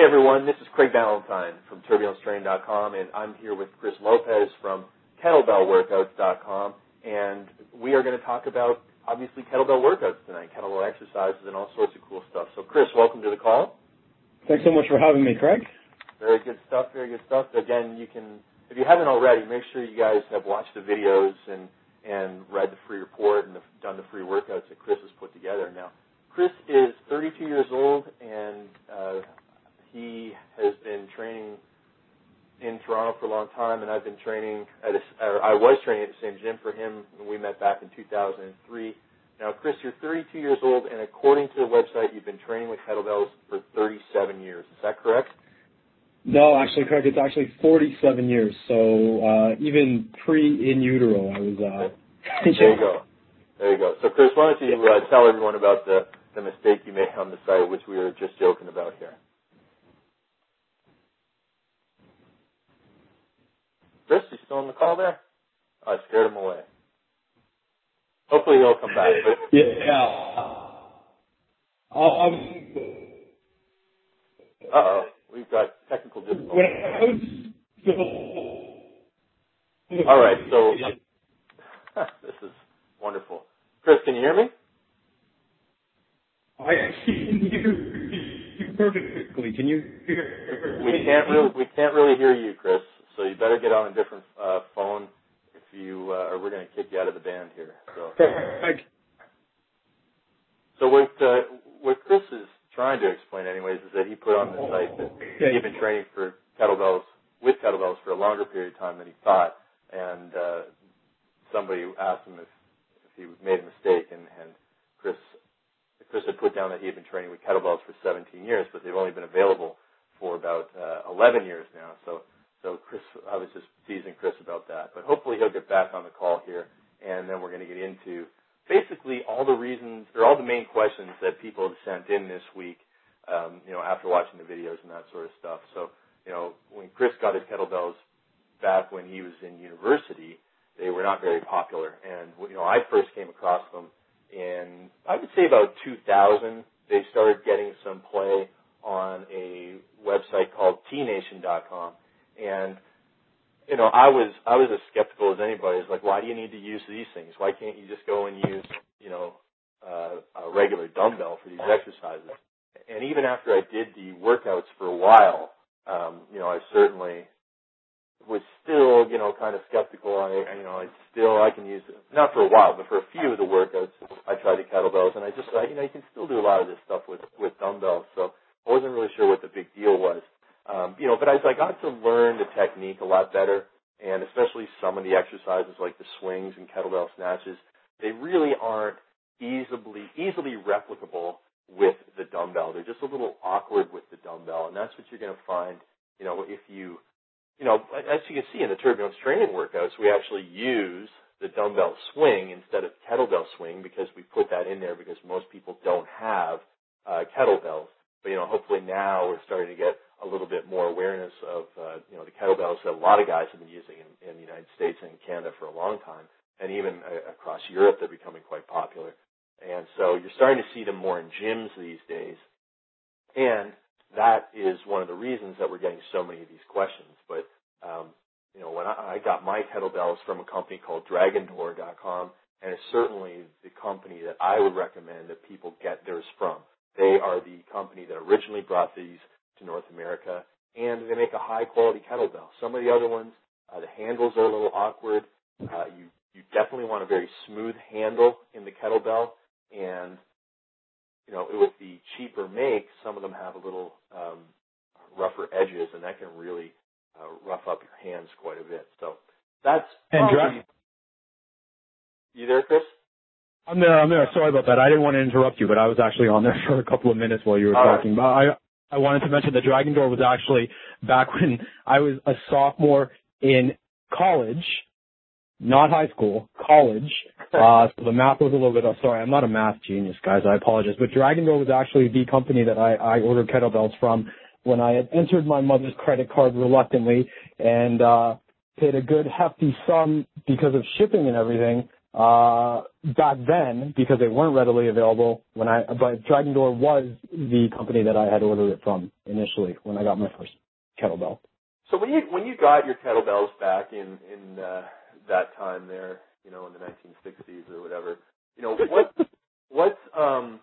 Hey everyone, this is Craig Ballantyne from TurbulenceTraining.com, and I'm here with Chris Lopez from KettlebellWorkouts.com, and we are going to talk about obviously kettlebell workouts tonight, kettlebell exercises, and all sorts of cool stuff. So, Chris, welcome to the call. Thanks so much for having me, Craig. Very good stuff. Very good stuff. Again, you can, if you haven't already, make sure you guys have watched the videos and and read the free report and the, done the free workouts that Chris has put together. Now, Chris is 32 years old and uh, he has been training in Toronto for a long time, and I've been training at a, or I was training at the same gym for him when we met back in 2003. Now, Chris, you're 32 years old, and according to the website, you've been training with kettlebells for 37 years. Is that correct? No, actually, correct. it's actually 47 years. So uh, even pre in utero, I was. Uh, there you go. There you go. So, Chris, why don't you uh, tell everyone about the the mistake you made on the site, which we were just joking about here. Chris, you still on the call there? I scared him away. Hopefully he'll come back. But yeah. Um, uh oh, we've got technical difficulties. All right, so this is wonderful. Chris, can you hear me? I can hear you perfectly. Can you hear? We can't really we can't really hear you, Chris. So you better get on a different uh, phone if you uh, or we're going to kick you out of the band here. So. So what uh, what Chris is trying to explain, anyways, is that he put on the site that he'd been training for kettlebells with kettlebells for a longer period of time than he thought, and uh, somebody asked him if if he made a mistake, and and Chris Chris had put down that he had been training with kettlebells for 17 years, but they've only been available for about uh, 11 years now. So, so Chris, I was just teasing Chris about that. But hopefully he'll get back on the call here, and then we're going to get into basically all the reasons or all the main questions that people have sent in this week. Um, you know, after watching the videos and that sort of stuff. So, you know, when Chris got his kettlebells back when he was in university, they were not very popular. And you know, I first came across them in I would say about 2000. They started getting some play on a website called tnation.com, and you know I was I was as skeptical as anybody. It's like, why do you need to use these things? Why can't you just go and use you know uh, a regular dumbbell for these exercises? And even after I did the workouts for a while, um, you know, I certainly was still, you know, kind of skeptical. I, you know, I still, I can use not for a while, but for a few of the workouts, I tried the kettlebells, and I just, I, you know, you can still do a lot of this stuff with with dumbbells. So I wasn't really sure what the big deal was, um, you know. But as I got to learn the technique a lot better, especially some of the exercises like the swings and kettlebell snatches, they really aren't easily easily replicable with the dumbbell. They're just a little awkward with the dumbbell, and that's what you're going to find, you know, if you you know, as you can see in the turbulence training workouts, we actually use the dumbbell swing instead of kettlebell swing because we put that in there because most people don't have uh, kettlebells. But you know, hopefully now we're starting to get a little bit more awareness of uh, you know the kettlebells that a lot of guys have been using in, in the United States and Canada for a long time, and even uh, across Europe they're becoming quite popular. And so you're starting to see them more in gyms these days. And that is one of the reasons that we're getting so many of these questions. But um, you know, when I, I got my kettlebells from a company called DragonDoor.com, and it's certainly the company that I would recommend that people get theirs from. They are the company that originally brought these to North America, and they make a high quality kettlebell. Some of the other ones, uh, the handles are a little awkward. Uh, you you definitely want a very smooth handle in the kettlebell, and you know, with the cheaper makes, some of them have a little um, rougher edges, and that can really uh, rough up your hands quite a bit. So that's and probably, you there, Chris? I'm there. I'm there. Sorry about that. I didn't want to interrupt you, but I was actually on there for a couple of minutes while you were All talking. Right. But I I wanted to mention the Dragon Door was actually back when I was a sophomore in college not high school, college. Uh, so the math was a little bit, uh, sorry, I'm not a math genius, guys. I apologize. But Dragon Door was actually the company that I, I ordered kettlebells from when I had entered my mother's credit card reluctantly and, uh, paid a good hefty sum because of shipping and everything. Uh, back then, because they weren't readily available when I, but Dragon Door was the company that I had ordered it from initially when I got my first kettlebell. So when you when you got your kettlebells back in in uh, that time there, you know, in the 1960s or whatever, you know, what what um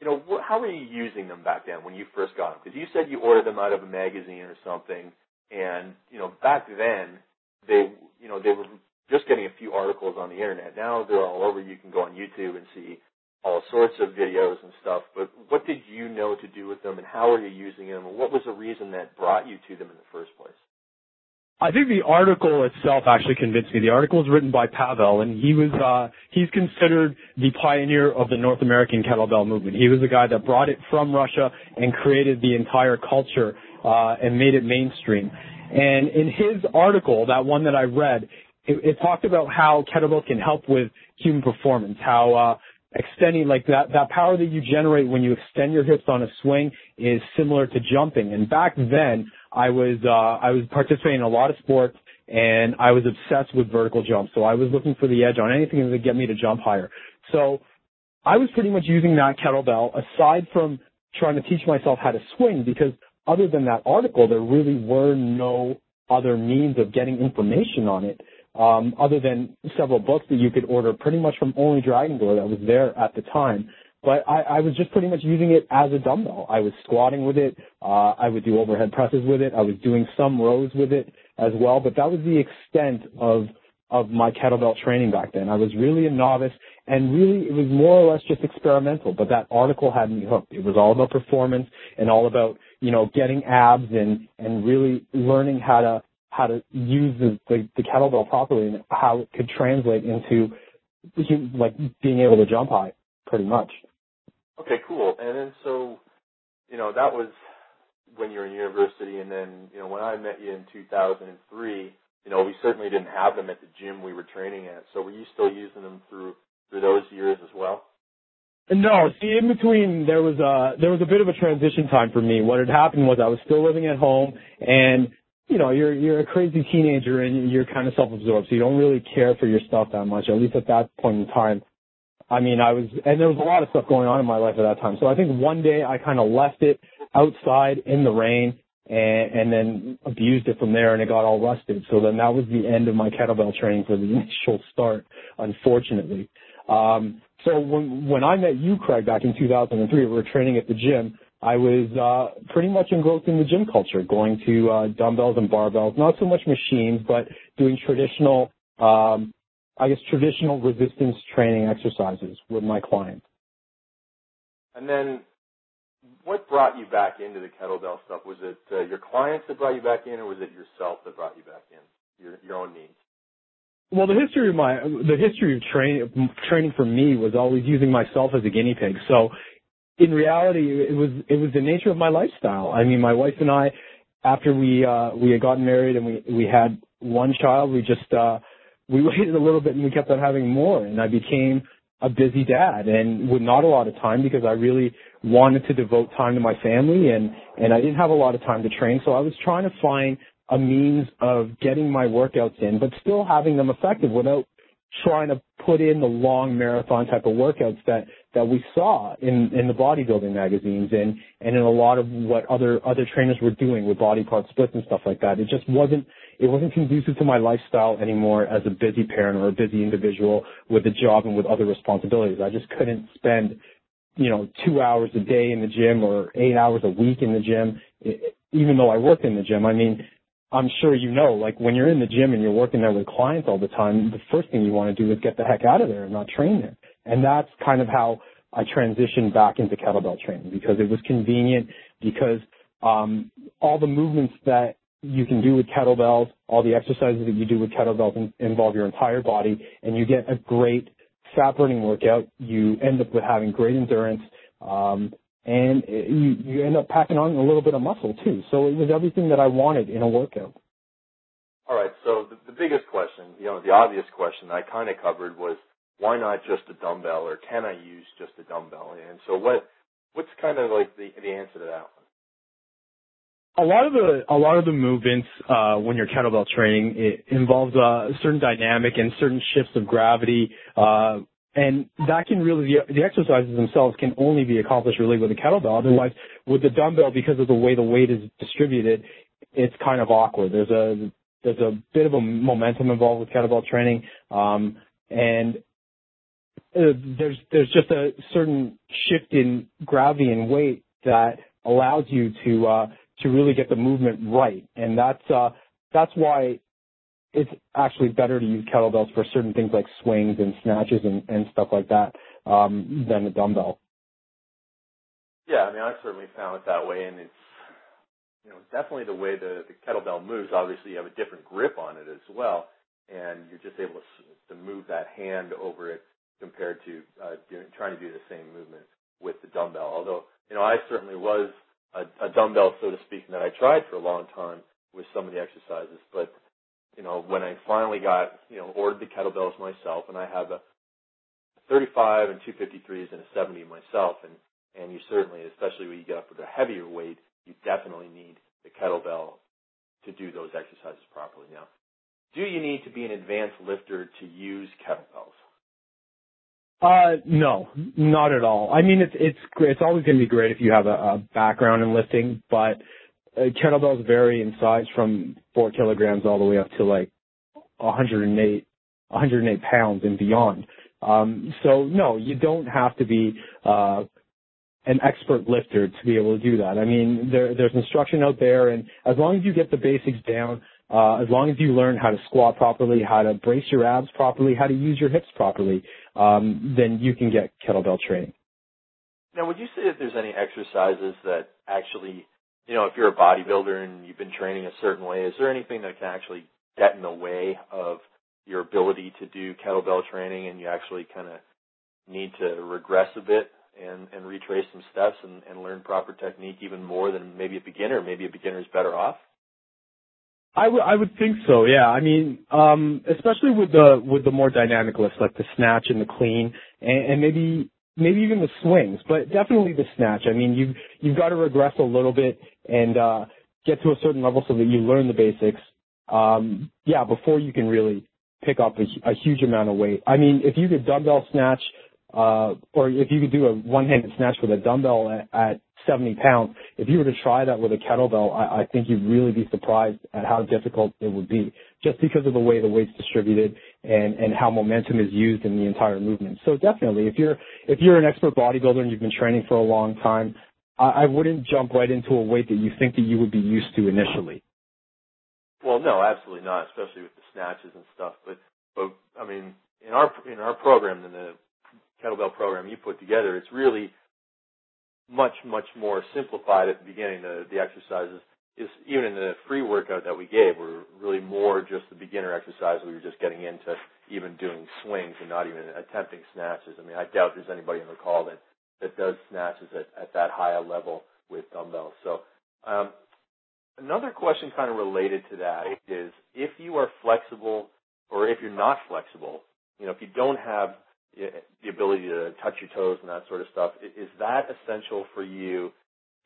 you know, what, how were you using them back then when you first got them? Because you said you ordered them out of a magazine or something, and you know, back then they, you know, they were just getting a few articles on the internet. Now they're all over. You can go on YouTube and see all sorts of videos and stuff. But what did you know to do with them, and how are you using them, and what was the reason that brought you to them in the first place? I think the article itself actually convinced me. The article was written by Pavel, and he was uh, he's considered the pioneer of the North American kettlebell movement. He was the guy that brought it from Russia and created the entire culture uh, and made it mainstream. And in his article, that one that I read, it, talked about how kettlebell can help with human performance, how uh, extending like that that power that you generate when you extend your hips on a swing is similar to jumping. And back then, I was uh, I was participating in a lot of sports and I was obsessed with vertical jumps. So I was looking for the edge on anything that would get me to jump higher. So I was pretty much using that kettlebell aside from trying to teach myself how to swing because other than that article, there really were no other means of getting information on it um, other than several books that you could order pretty much from only Dragon that was there at the time. But I, I was just pretty much using it as a dumbbell. I was squatting with it. Uh, I would do overhead presses with it. I was doing some rows with it as well. But that was the extent of of my kettlebell training back then. I was really a novice and really it was more or less just experimental, but that article had me hooked. It was all about performance and all about, you know, getting abs and, and really learning how to how to use the, the, the kettlebell properly and how it could translate into like being able to jump high, pretty much. Okay, cool. And then so, you know, that was when you were in university, and then you know when I met you in 2003, you know, we certainly didn't have them at the gym we were training at. So were you still using them through through those years as well? No, see, in between there was a there was a bit of a transition time for me. What had happened was I was still living at home, and you know, you're you're a crazy teenager and you're kind of self-absorbed, so you don't really care for your stuff that much. At least at that point in time. I mean, I was, and there was a lot of stuff going on in my life at that time. So I think one day I kind of left it outside in the rain and, and then abused it from there and it got all rusted. So then that was the end of my kettlebell training for the initial start, unfortunately. Um, so when, when I met you, Craig, back in 2003, we were training at the gym. I was uh, pretty much engrossed in the gym culture, going to uh, dumbbells and barbells, not so much machines, but doing traditional, um, I guess, traditional resistance training exercises with my clients. And then, what brought you back into the kettlebell stuff? Was it uh, your clients that brought you back in, or was it yourself that brought you back in, your your own needs? Well, the history of my the history of training training for me was always using myself as a guinea pig. So in reality, it was it was the nature of my lifestyle. I mean, my wife and I, after we uh, we had gotten married and we we had one child, we just uh, we waited a little bit and we kept on having more, and I became a busy dad and with not a lot of time because I really wanted to devote time to my family and and I didn't have a lot of time to train, so I was trying to find a means of getting my workouts in, but still having them effective without trying to put in the long marathon type of workouts that that we saw in in the bodybuilding magazines and and in a lot of what other other trainers were doing with body part splits and stuff like that. It just wasn't it wasn't conducive to my lifestyle anymore as a busy parent or a busy individual with a job and with other responsibilities. I just couldn't spend you know two hours a day in the gym or eight hours a week in the gym, even though I worked in the gym. I mean I'm sure you know, like when you're in the gym and you're working there with clients all the time, the first thing you want to do is get the heck out of there and not train there. And that's kind of how I transitioned back into kettlebell training because it was convenient because um, all the movements that you can do with kettlebells, all the exercises that you do with kettlebells in, involve your entire body and you get a great fat burning workout. You end up with having great endurance. Um, and you, you end up packing on a little bit of muscle too. So it was everything that I wanted in a workout. All right. So the, the biggest question, you know, the obvious question I kind of covered was why not just a dumbbell, or can I use just a dumbbell? And so what, what's kind of like the the answer to that one? a lot of the a lot of the movements uh, when you're kettlebell training it involves uh, a certain dynamic and certain shifts of gravity, uh, and that can really the, exercises themselves can only be accomplished really with a kettlebell. Otherwise, with the dumbbell, because of the way the weight is distributed, it's kind of awkward. There's a there's a bit of a momentum involved with kettlebell training, um, and uh, there's there's just a certain shift in gravity and weight that allows you to uh, to really get the movement right. And that's uh, that's why it's actually better to use kettlebells for certain things like swings and snatches and, and stuff like that um, than a dumbbell. Yeah, I mean, I certainly found it that way, and it's you know definitely the way the, the kettlebell moves. Obviously, you have a different grip on it as well, and you're just able to to move that hand over it compared to uh, doing, trying to do the same movement with the dumbbell. Although you know, I certainly was a, a dumbbell, so to speak, and that I tried for a long time with some of the exercises. But you know, when I finally got you know ordered the kettlebells myself, and I have a 35 and 253s and a 70 myself, and and you certainly, especially when you get up with a heavier weight, you definitely need the kettlebell to do those exercises properly. Now, do you need to be an advanced lifter to use kettlebells? Uh, no, not at all. I mean, it's it's. It's always going to be great if you have a, a background in lifting, but kettlebells vary in size from four kilograms all the way up to like 108, 108 pounds and beyond. Um, so no, you don't have to be uh, an expert lifter to be able to do that. I mean, there, there's instruction out there, and as long as you get the basics down, uh, as long as you learn how to squat properly, how to brace your abs properly, how to use your hips properly, um, then you can get kettlebell training. Now, would you say that there's any exercises that actually, you know, if you're a bodybuilder and you've been training a certain way, is there anything that can actually get in the way of your ability to do kettlebell training and you actually kind of need to regress a bit and, and retrace some steps and, and learn proper technique even more than maybe a beginner? Maybe a beginner is better off? I, w- I would think so. Yeah. I mean, um, especially with the with the more dynamic lifts like the snatch and the clean, and, and maybe maybe even the swings, but definitely the snatch. I mean, you've you've got to regress a little bit and uh, get to a certain level so that you learn the basics. Um, yeah, before you can really pick up a, a huge amount of weight. I mean, if you could dumbbell snatch, uh, or if you could do a one-handed snatch with a dumbbell at, at 70 pounds. If you were to try that with a kettlebell, I, I think you'd really be surprised at how difficult it would be, just because of the way the weight's distributed and and how momentum is used in the entire movement. So definitely, if you're if you're an expert bodybuilder and you've been training for a long time, I, I wouldn't jump right into a weight that you think that you would be used to initially. Well, no, absolutely not, especially with the snatches and stuff. But but I mean, in our in our program, in the kettlebell program you put together, it's really much, much more simplified at the beginning. The, the exercises is even in the free workout that we gave were really more just the beginner exercise. We were just getting into even doing swings and not even attempting snatches. I mean, I doubt there's anybody on the call that, that does snatches at, at that high a level with dumbbells. So, um, another question kind of related to that is if you are flexible or if you're not flexible, you know, if you don't have the ability to touch your toes and that sort of stuff. Is that essential for you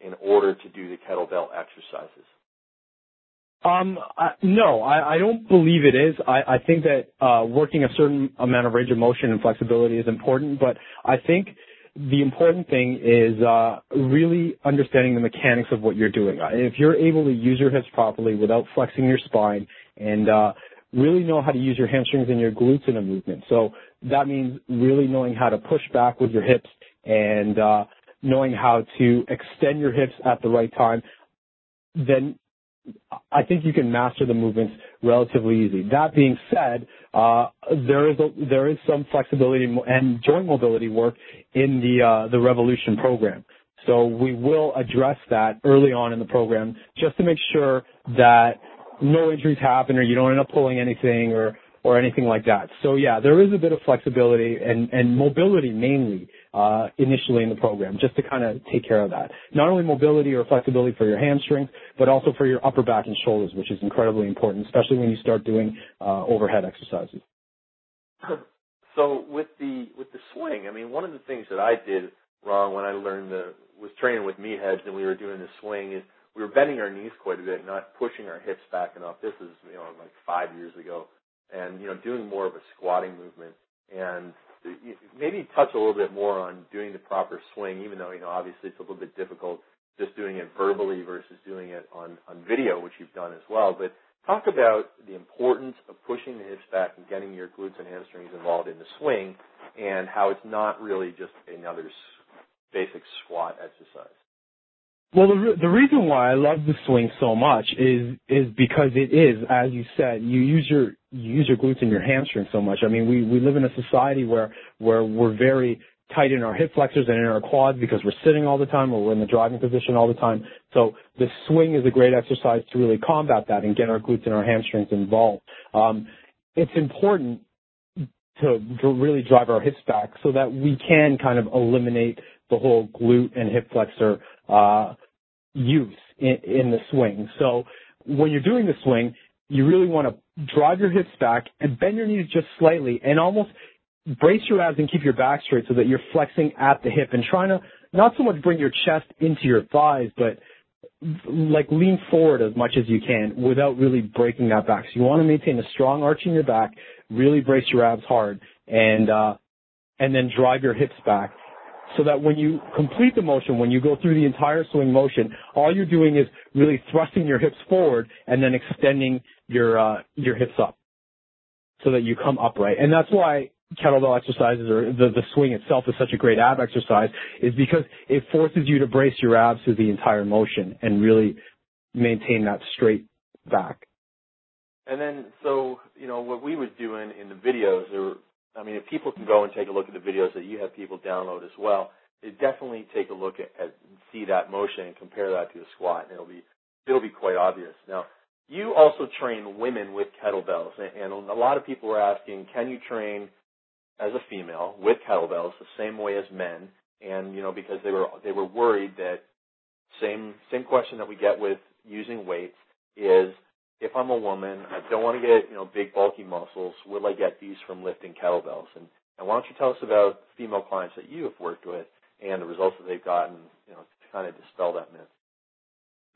in order to do the kettlebell exercises? Um, I, no, I, I don't believe it is. I, I think that uh, working a certain amount of range of motion and flexibility is important, but I think the important thing is uh, really understanding the mechanics of what you're doing. If you're able to use your hips properly without flexing your spine and uh, really know how to use your hamstrings and your glutes in a movement. So that means really knowing how to push back with your hips and uh, knowing how to extend your hips at the right time, then I think you can master the movements relatively easy. That being said, uh, there is a, there is some flexibility and joint mobility work in the uh, the Revolution program. So we will address that early on in the program just to make sure that no injuries happen or you don't end up pulling anything or or anything like that. So yeah, there is a bit of flexibility and, and mobility mainly initially in the program, just to kind of take care of that. Not only mobility or flexibility for your hamstrings, but also for your upper back and shoulders, which is incredibly important, especially when you start doing uh, overhead exercises. So with the with the swing, I mean, one of the things that I did wrong when I learned the was training with meatheads and we were doing the swing is we were bending our knees quite a bit, not pushing our hips back enough. This is you know like five years ago, and you know doing more of a squatting movement and maybe touch a little bit more on doing the proper swing, even though you know obviously it's a little bit difficult just doing it verbally versus doing it on on video, which you've done as well. But talk about the importance of pushing the hips back and getting your glutes and hamstrings involved in the swing, and how it's not really just another basic squat exercise. Well, the re- the reason why I love the swing so much is is because it is, as you said, you use your you use your glutes and your hamstrings so much. I mean, we we live in a society where where we're very tight in our hip flexors and in our quads because we're sitting all the time or we're in the driving position all the time. So the swing is a great exercise to really combat that and get our glutes and our hamstrings involved. Um, it's important to, really drive our hips back so that we can kind of eliminate the whole glute and hip flexor uh, use in, in the swing. So when you're doing the swing, you really want to drive your hips back and bend your knees just slightly and almost brace your abs and keep your back straight so that you're flexing at the hip and trying to not so much bring your chest into your thighs, but like lean forward as much as you can without really breaking that back. So you want to maintain a strong arch in your back, really brace your abs hard, and uh, and then drive your hips back so that when you complete the motion, when you go through the entire swing motion, all you're doing is really thrusting your hips forward and then extending your uh, your hips up so that you come upright. And that's why kettlebell exercises or the, the swing itself is such a great ab exercise is because it forces you to brace your abs through the entire motion and really maintain that straight back. And then, so, you know, what we was doing in the videos, there were I mean, if people can go and take a look at the videos that you have people download as well, it definitely take a look at, at see that motion and compare that to a squat, and it'll be it'll be quite obvious. Now, you also train women with kettlebells, and a lot of people are asking, can you train as a female with kettlebells the same way as men? And you know, because they were they were worried that same same question that we get with using weights is if I'm a woman, I don't want to get, you know, big bulky muscles, will I get these from lifting kettlebells? And, and why don't you tell us about female clients that you have worked with and the results that they've gotten, you know, to kind of dispel that myth?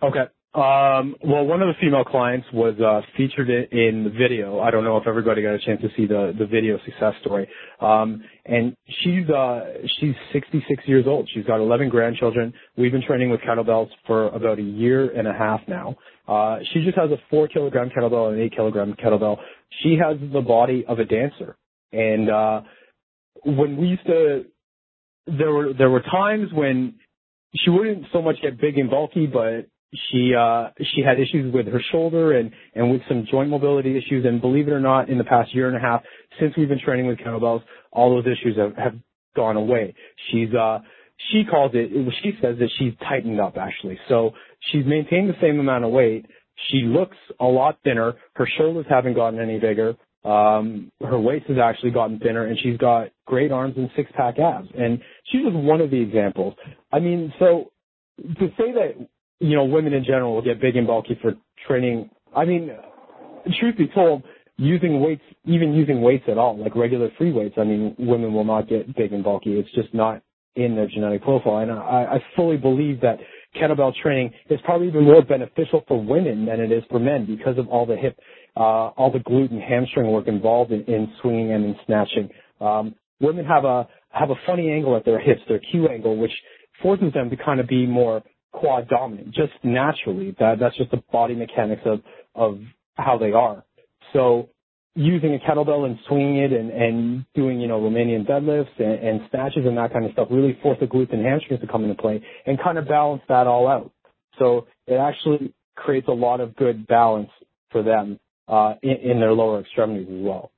Okay. Um, well, one of the female clients was uh, featured in the video. I don't know if everybody got a chance to see the the video success story. Um, and she's uh, she's 66 years old. She's got 11 grandchildren. We've been training with kettlebells for about a year and a half now. Uh, she just has a four kilogram kettlebell and an eight kilogram kettlebell. She has the body of a dancer. And, uh, when we used to, there were, there were times when she wouldn't so much get big and bulky, but she, uh, she had issues with her shoulder and, and with some joint mobility issues. And believe it or not, in the past year and a half, since we've been training with kettlebells, all those issues have, have gone away. She's, uh, she calls it, she says that she's tightened up actually. So she's maintained the same amount of weight. She looks a lot thinner. Her shoulders haven't gotten any bigger. Um, her waist has actually gotten thinner and she's got great arms and six pack abs. And she's just one of the examples. I mean, so to say that, you know, women in general will get big and bulky for training, I mean, truth be told, using weights, even using weights at all, like regular free weights, I mean, women will not get big and bulky. It's just not in their genetic profile. And I, I fully believe that kettlebell training is probably even more beneficial for women than it is for men because of all the hip, uh, all the glute and hamstring work involved in, in swinging and in snatching. Um, women have a have a funny angle at their hips, their Q angle, which forces them to kind of be more quad dominant, just naturally. That that's just the body mechanics of of how they are. So using a kettlebell and swinging it and, and doing, you know, Romanian deadlifts and, and snatches and that kind of stuff really force the glutes and hamstrings to come into play and kind of balance that all out. So it actually creates a lot of good balance for them uh, in, in their lower extremities as well.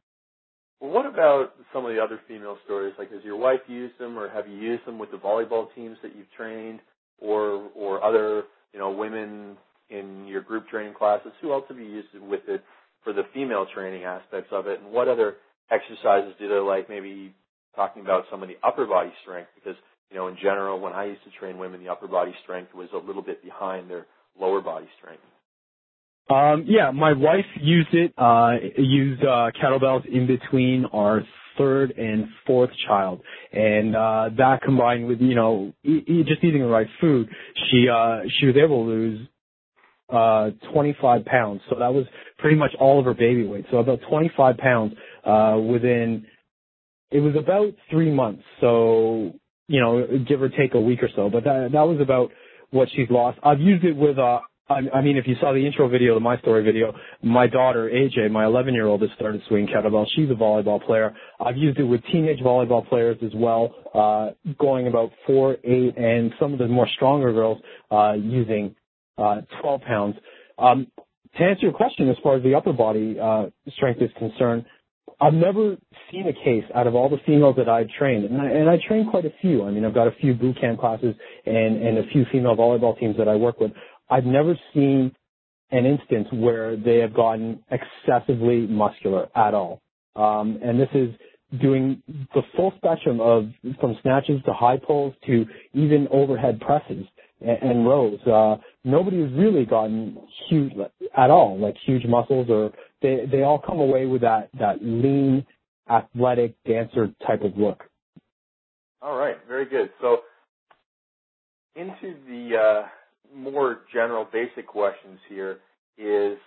Well, what about some of the other female stories? Like, has your wife used them, or have you used them with the volleyball teams that you've trained, or or other you know women in your group training classes? Who else have you used it with it for the female training aspects of it, and what other exercises do they like? Maybe talking about some of the upper body strength, because you know, in general, when I used to train women, the upper body strength was a little bit behind their lower body strength. Um, yeah, my wife used it, uh, used, uh, kettlebells in between our third and fourth child. And, uh, that combined with, you know, e- e- just eating the right food, she, uh, she was able to lose uh 25 pounds. So that was pretty much all of her baby weight. So about 25 pounds uh within it was about 3 months. So, you know, give or take a week or so, but that that was about what she's lost. I've used it with uh I, mean, if you saw the intro video, the My Story video, my daughter AJ, my 11 year old, has started swinging kettlebell. She's a volleyball player. I've used it with teenage volleyball players as well, uh, going about four, eight, and some of the more stronger girls uh, using uh, 12 pounds. Um, to answer your question, as far as the upper body uh, strength is concerned, I've never seen a case out of all the females that I've trained, and I, and I train quite a few. I mean, I've got a few boot camp classes and, and a few female volleyball teams that I work with. I've never seen an instance where they have gotten excessively muscular at all. Um, and this is doing the full spectrum of from snatches to high pulls to even overhead presses and, and rows. Uh, nobody has really gotten huge at all, like huge muscles, or they they all come away with that that lean, athletic dancer type of look. All right, very good. So into the uh, more general basic questions here is,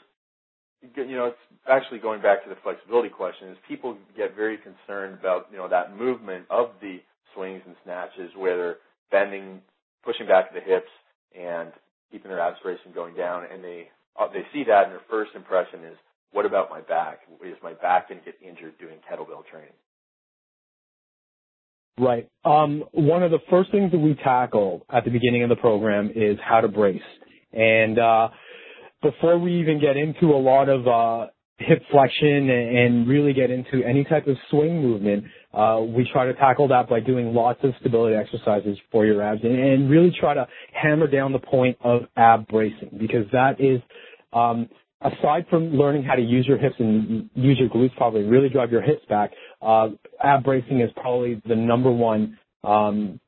you know, it's actually going back to the flexibility question is people get very concerned about, you know, that movement of the swings and snatches where they're bending, pushing back the hips and keeping their and going down and they, uh, they see that and their first impression is, what about my back? Is my back going to get injured doing kettlebell training? Right. Um, one of the first things that we tackle at the beginning of the program is how to brace. And uh, before we even get into a lot of uh, hip flexion and really get into any type of swing movement, uh, we try to tackle that by doing lots of stability exercises for your abs and, and really try to hammer down the point of ab bracing because that is um, aside from learning how to use your hips and use your glutes probably really drive your hips back, ab bracing is probably the number one um,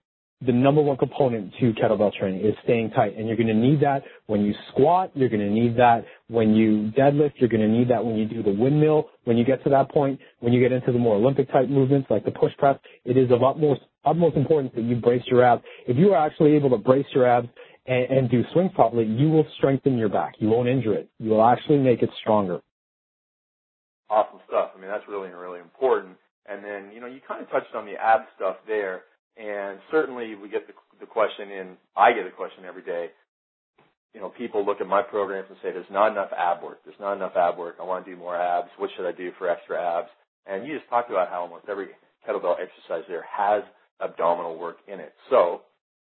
the number one component to kettlebell training is staying tight. And you're going to need that when you squat. You're going to need that when you deadlift. You're going to need that when you do the windmill. When you get to that point, when you get into the more Olympic type movements like the push press, it is of utmost, utmost importance that you brace your abs. If you are actually able to brace your abs and, and do swing properly, you will strengthen your back. You won't injure it. You will actually make it stronger. Awesome stuff. I mean, that's really, really important. And you know, you kind of touched on the ab stuff there. And certainly we get the, the question in, I get a question every day. You know, people look at my programs and say, there's not enough ab work. There's not enough ab work. I want to do more abs. What should I do for extra abs? And you just talked about how almost every kettlebell exercise there has abdominal work in it. So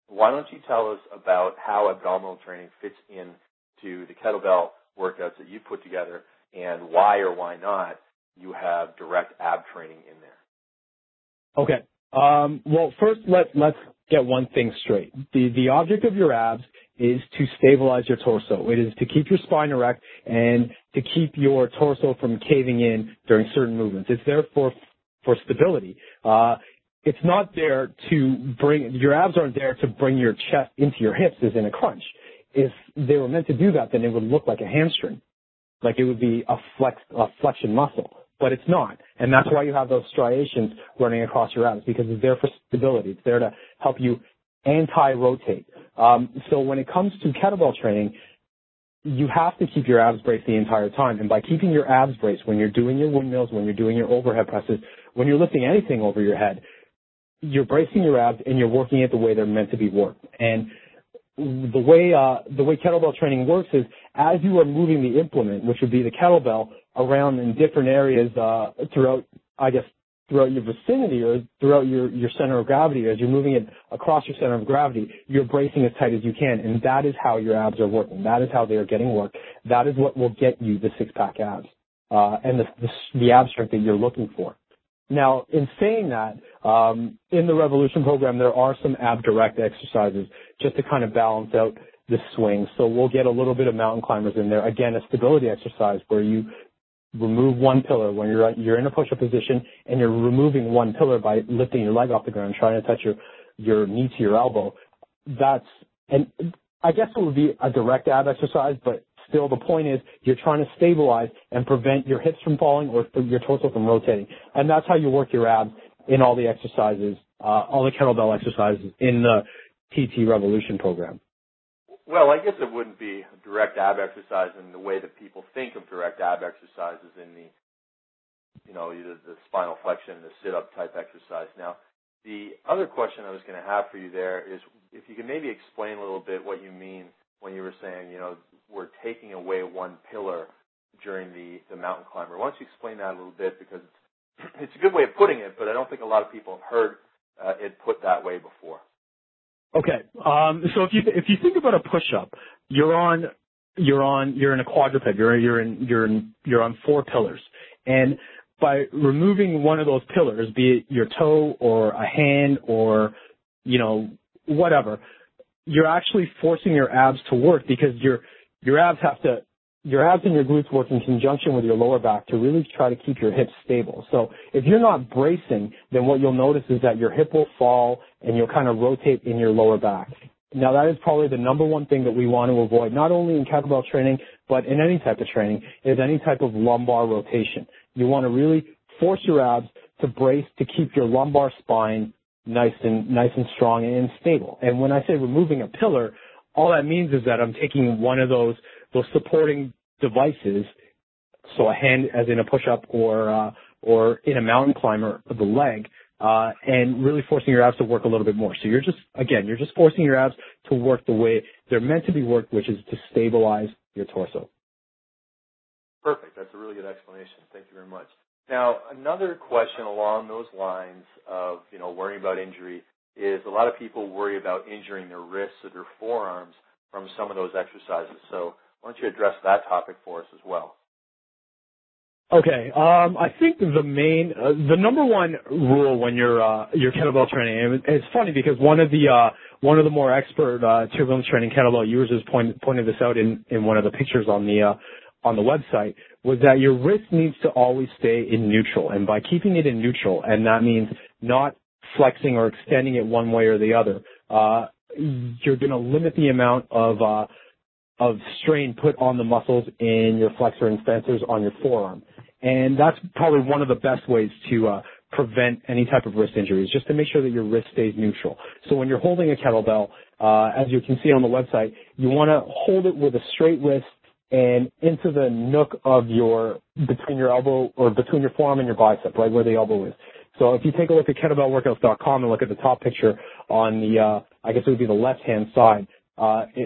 why don't you tell us about how abdominal training fits in to the kettlebell workouts that you put together and why or why not you have direct ab training in there? Okay. Um, well, first let let's get one thing straight. The the object of your abs is to stabilize your torso. It is to keep your spine erect and to keep your torso from caving in during certain movements. It's there for for stability. Uh, it's not there to bring your abs aren't there to bring your chest into your hips as in a crunch. If they were meant to do that, then it would look like a hamstring, like it would be a flex a flexion muscle, but it's not, and that's why you have those striations running across your abs because it's there for stability. It's there to help you anti-rotate. Um, so when it comes to kettlebell training, you have to keep your abs braced the entire time. And by keeping your abs braced when you're doing your windmills, when you're doing your overhead presses, when you're lifting anything over your head, you're bracing your abs and you're working it the way they're meant to be worked. And the way uh, the way kettlebell training works is as you are moving the implement, which would be the kettlebell, around in different areas uh, throughout, I guess, throughout your vicinity or throughout your, your center of gravity, as you're moving it across your center of gravity, you're bracing as tight as you can, and that is how your abs are working. That is how they are getting work. That is what will get you the six pack abs uh, and the, the the ab strength that you're looking for. Now, in saying that, um, in the Revolution program, there are some ab direct exercises just to kind of balance out the swing. So we'll get a little bit of mountain climbers in there. Again, a stability exercise where you remove one pillar when you're you're in a push-up position and you're removing one pillar by lifting your leg off the ground, trying to touch your your knee to your elbow. That's and I guess it would be a direct ab exercise, but Still, the point is you're trying to stabilize and prevent your hips from falling or your torso from rotating. And that's how you work your abs in all the exercises, uh, all the kettlebell exercises in the TT Revolution program. Well, I guess it wouldn't be direct ab exercise in the way that people think of direct ab exercises in the, you know, either the spinal flexion, the sit-up type exercise. Now, the other question I was going to have for you there is if you can maybe explain a little bit what you mean when you were saying, you know, we're taking away one pillar during the, the mountain climber. Why don't you explain that a little bit because it's, it's a good way of putting it, but I don't think a lot of people have heard uh, it put that way before. Okay. Um, so if you if you think about a push up, you're on you're on you're in a quadruped. You're you're in you're in you're on four pillars, and by removing one of those pillars, be it your toe or a hand or you know whatever, you're actually forcing your abs to work because your your abs have to your abs and your glutes work in conjunction with your lower back to really try to keep your hips stable. So if you're not bracing, then what you'll notice is that your hip will fall and you'll kind of rotate in your lower back. Now that is probably the number one thing that we want to avoid, not only in kettlebell training, but in any type of training, is any type of lumbar rotation. You want to really force your abs to brace to keep your lumbar spine nice and nice and strong and stable. And when I say removing a pillar, all that means is that I'm taking one of those those supporting devices, so a hand as in a push-up or uh, or in a mountain climber the leg, uh, and really forcing your abs to work a little bit more. So you're just again, you're just forcing your abs to work the way they're meant to be worked, which is to stabilize your torso. Perfect. That's a really good explanation. Thank you very much. Now, another question along those lines of you know worrying about injury is a lot of people worry about injuring their wrists or their forearms from some of those exercises. So why don't you address that topic for us as well? Okay, um, I think the main, uh, the number one rule when you're uh, you're kettlebell training, and it's funny because one of the uh, one of the more expert uh, turbulence training kettlebell users point, pointed this out in in one of the pictures on the uh, on the website was that your wrist needs to always stay in neutral, and by keeping it in neutral, and that means not flexing or extending it one way or the other, uh, you're going to limit the amount of uh, of strain put on the muscles in your flexor and extensors on your forearm. And that's probably one of the best ways to uh, prevent any type of wrist injuries, just to make sure that your wrist stays neutral. So when you're holding a kettlebell, uh, as you can see on the website, you want to hold it with a straight wrist and into the nook of your, between your elbow or between your forearm and your bicep, right where the elbow is. So if you take a look at kettlebellworkouts.com and look at the top picture on the, uh, I guess it would be the left hand side,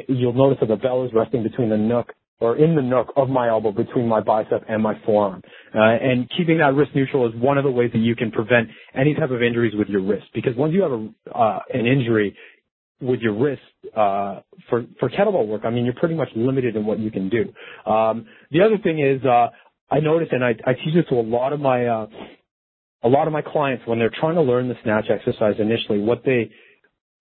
you'll notice that the bell is resting between the nook or in the nook of my elbow between my bicep and my forearm. Uh, and keeping that wrist neutral is one of the ways that you can prevent any type of injuries with your wrist. Because once you have a, uh, an injury with your wrist uh, for for kettlebell work, I mean you're pretty much limited in what you can do. Um, the other thing is uh, I noticed, and I, I teach this to a lot of my uh, a lot of my clients when they're trying to learn the snatch exercise initially, what they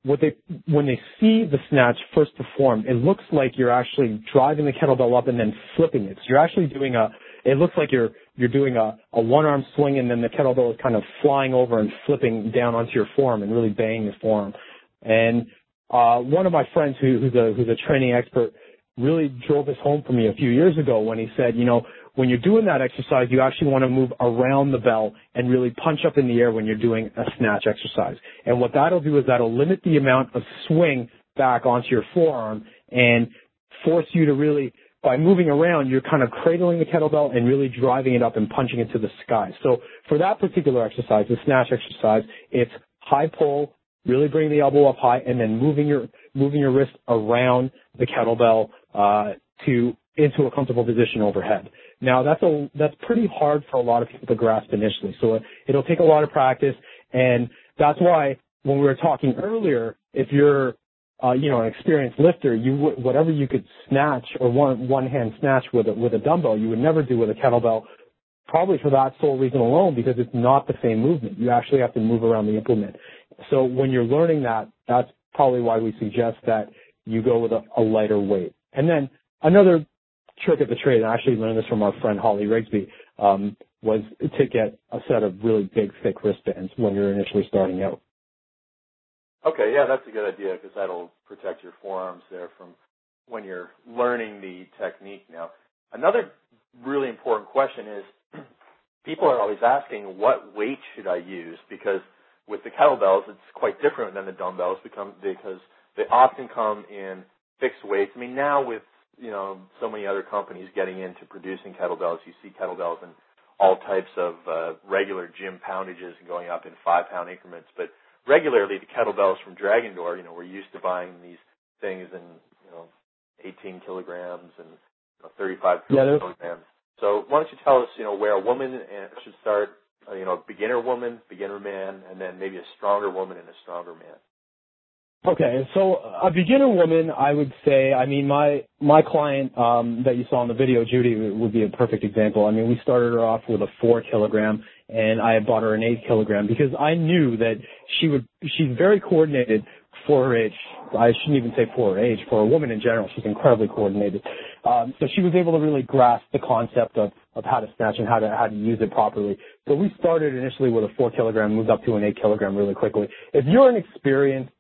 what they when they see the snatch first performed, it looks like you're actually driving the kettlebell up and then flipping it. So you're actually doing a it looks like you're you're doing a, a one arm swing and then the kettlebell is kind of flying over and flipping down onto your forearm and really banging your forearm. And uh, one of my friends who, who's a who's a training expert really drove this home for me a few years ago when he said, you know, when you're doing that exercise, you actually want to move around the bell and really punch up in the air when you're doing a snatch exercise. And what that'll do is that'll limit the amount of swing back onto your forearm and force you to really, by moving around, you're kind of cradling the kettlebell and really driving it up and punching it to the sky. So for that particular exercise, the snatch exercise, it's high pull, really bring the elbow up high, and then moving your moving your wrist around the kettlebell uh, to into a comfortable position overhead. Now that's a that's pretty hard for a lot of people to grasp initially. So it, it'll take a lot of practice, and that's why when we were talking earlier, if you're uh, you know an experienced lifter, you would, whatever you could snatch or one one hand snatch with a with a dumbbell, you would never do with a kettlebell. Probably for that sole reason alone, because it's not the same movement. You actually have to move around the implement. So when you're learning that, that's probably why we suggest that you go with a, a lighter weight. And then another trick of the trade, I actually learned this from our friend Holly Rigsby, um, was to get a set of really big, thick wristbands when you're initially starting out. Okay, yeah, that's a good idea because that'll protect your forearms there from when you're learning the technique. Now, another really important question is people are always asking what weight should I use because with the kettlebells it's quite different than the dumbbells because they often come in fixed weights. I mean, now with you know so many other companies getting into producing kettlebells, you see kettlebells in all types of uh, regular gym poundages and going up in five pound increments. But regularly, the kettlebells from Dragon Door, you know, we're used to buying these things in you know 18 kilograms and you know, 35 yeah, kilograms. So why don't you tell us, you know, where a woman uh, should start, uh, you know, beginner woman, beginner man, and then maybe a stronger woman and a stronger man. Okay, so a beginner woman, I would say, I mean, my my client um, that you saw in the video, Judy, would be a perfect example. I mean, we started her off with a four kilogram, and I bought her an eight kilogram because I knew that she would. She's very coordinated for her age. I shouldn't even say for her age. For a woman in general, she's incredibly coordinated. Um, so she was able to really grasp the concept of of how to snatch and how to how to use it properly. So we started initially with a four kilogram, moved up to an eight kilogram really quickly. If you're an experienced